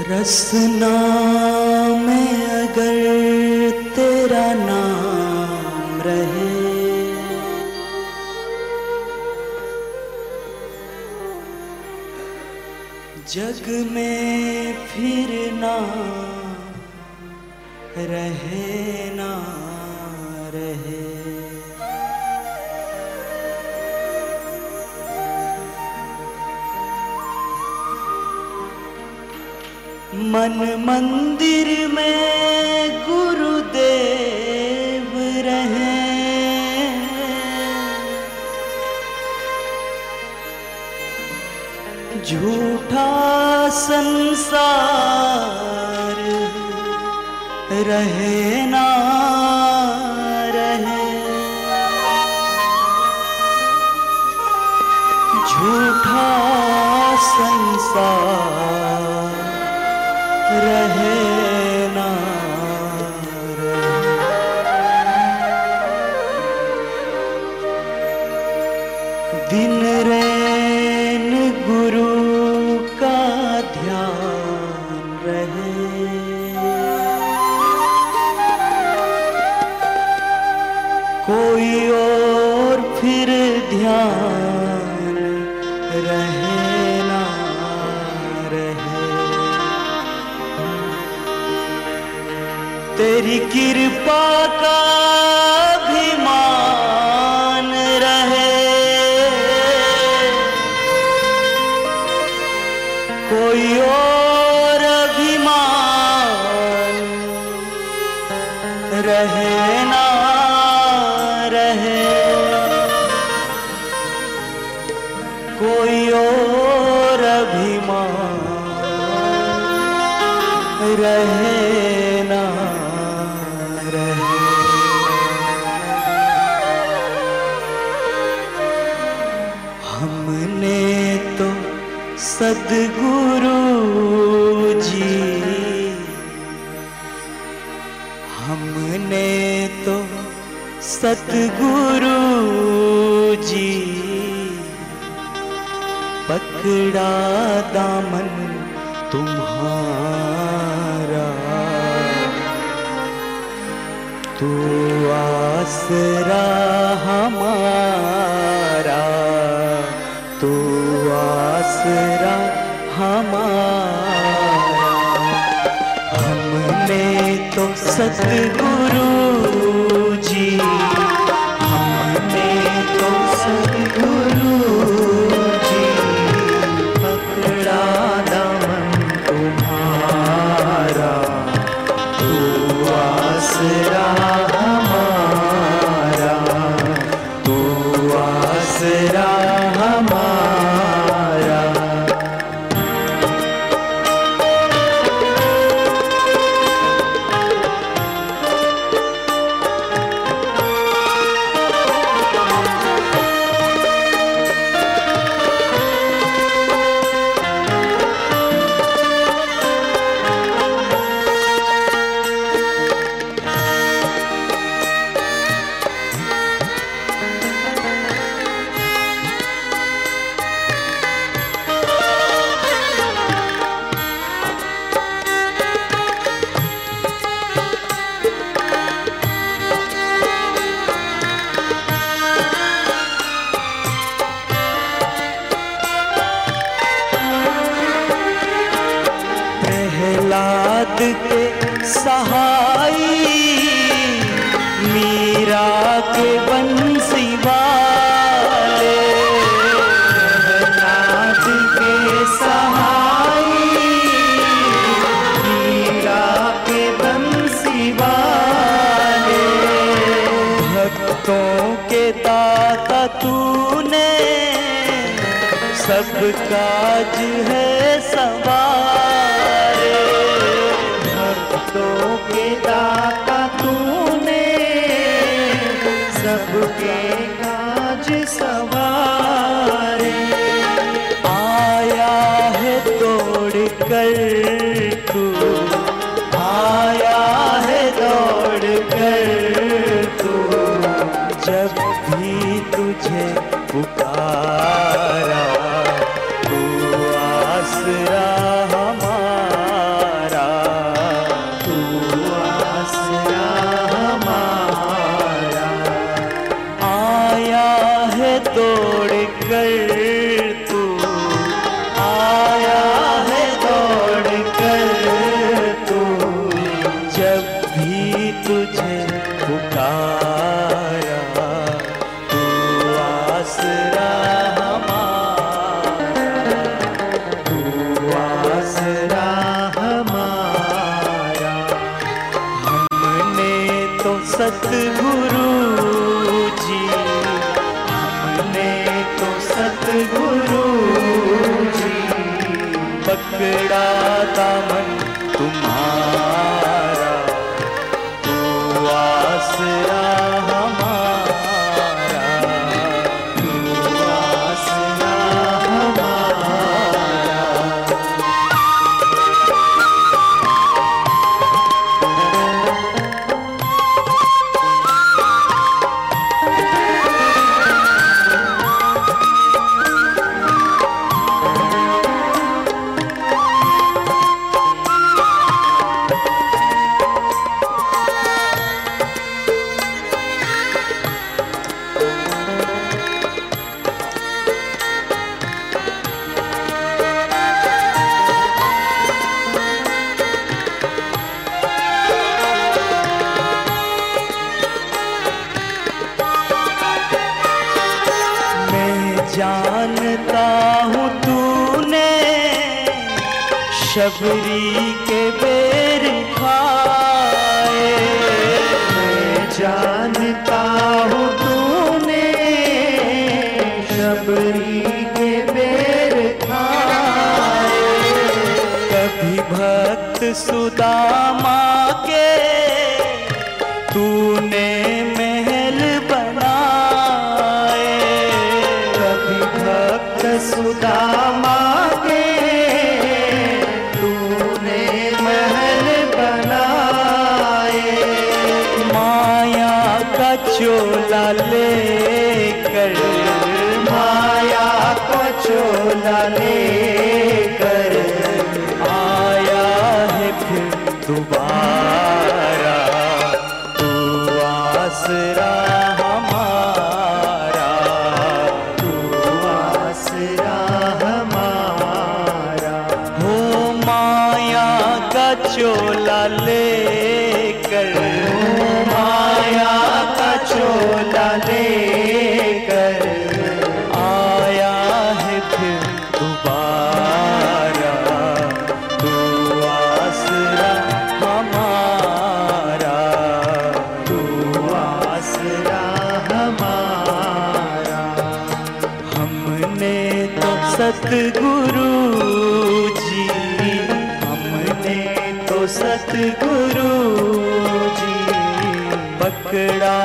रसना में अगर तेरा नाम रहे। जग में फिर ना रहे ना रहे। मन मंदिर में गुरुदेव रहे। झूठा संसार रहे ना रहे। झूठा संसार रहे दिन रैन गुरु का ध्यान रहे। कोई और फिर ध्यान रहे। तेरी कृपा का अभिमान रहे। कोई और अभिमान रहे ना रहे। कोई और अभिमान रहे ना सदगुरु जी। हमने तो सतगुरु जी। पकड़ा दामन तुम्हारा। तू आसरा हमारा। तू आसरा हमारा। हमने तो सतगुरु सब काज है सवारे। भक्तों के दाता तूने, सबके काज सवारे। आया है तोड़ कर तू, आया है दौड़ कर तू, जब भी तुझे पुकारा शबरी के बेर खाए। मैं जानता हूँ तूने शबरी के बेर खाए। कभी भक्त सुदामा के तूने महल बनाए। कभी भक्त सुदामा तुम्हारा तू आसरा सतगुरु जी पकड़ा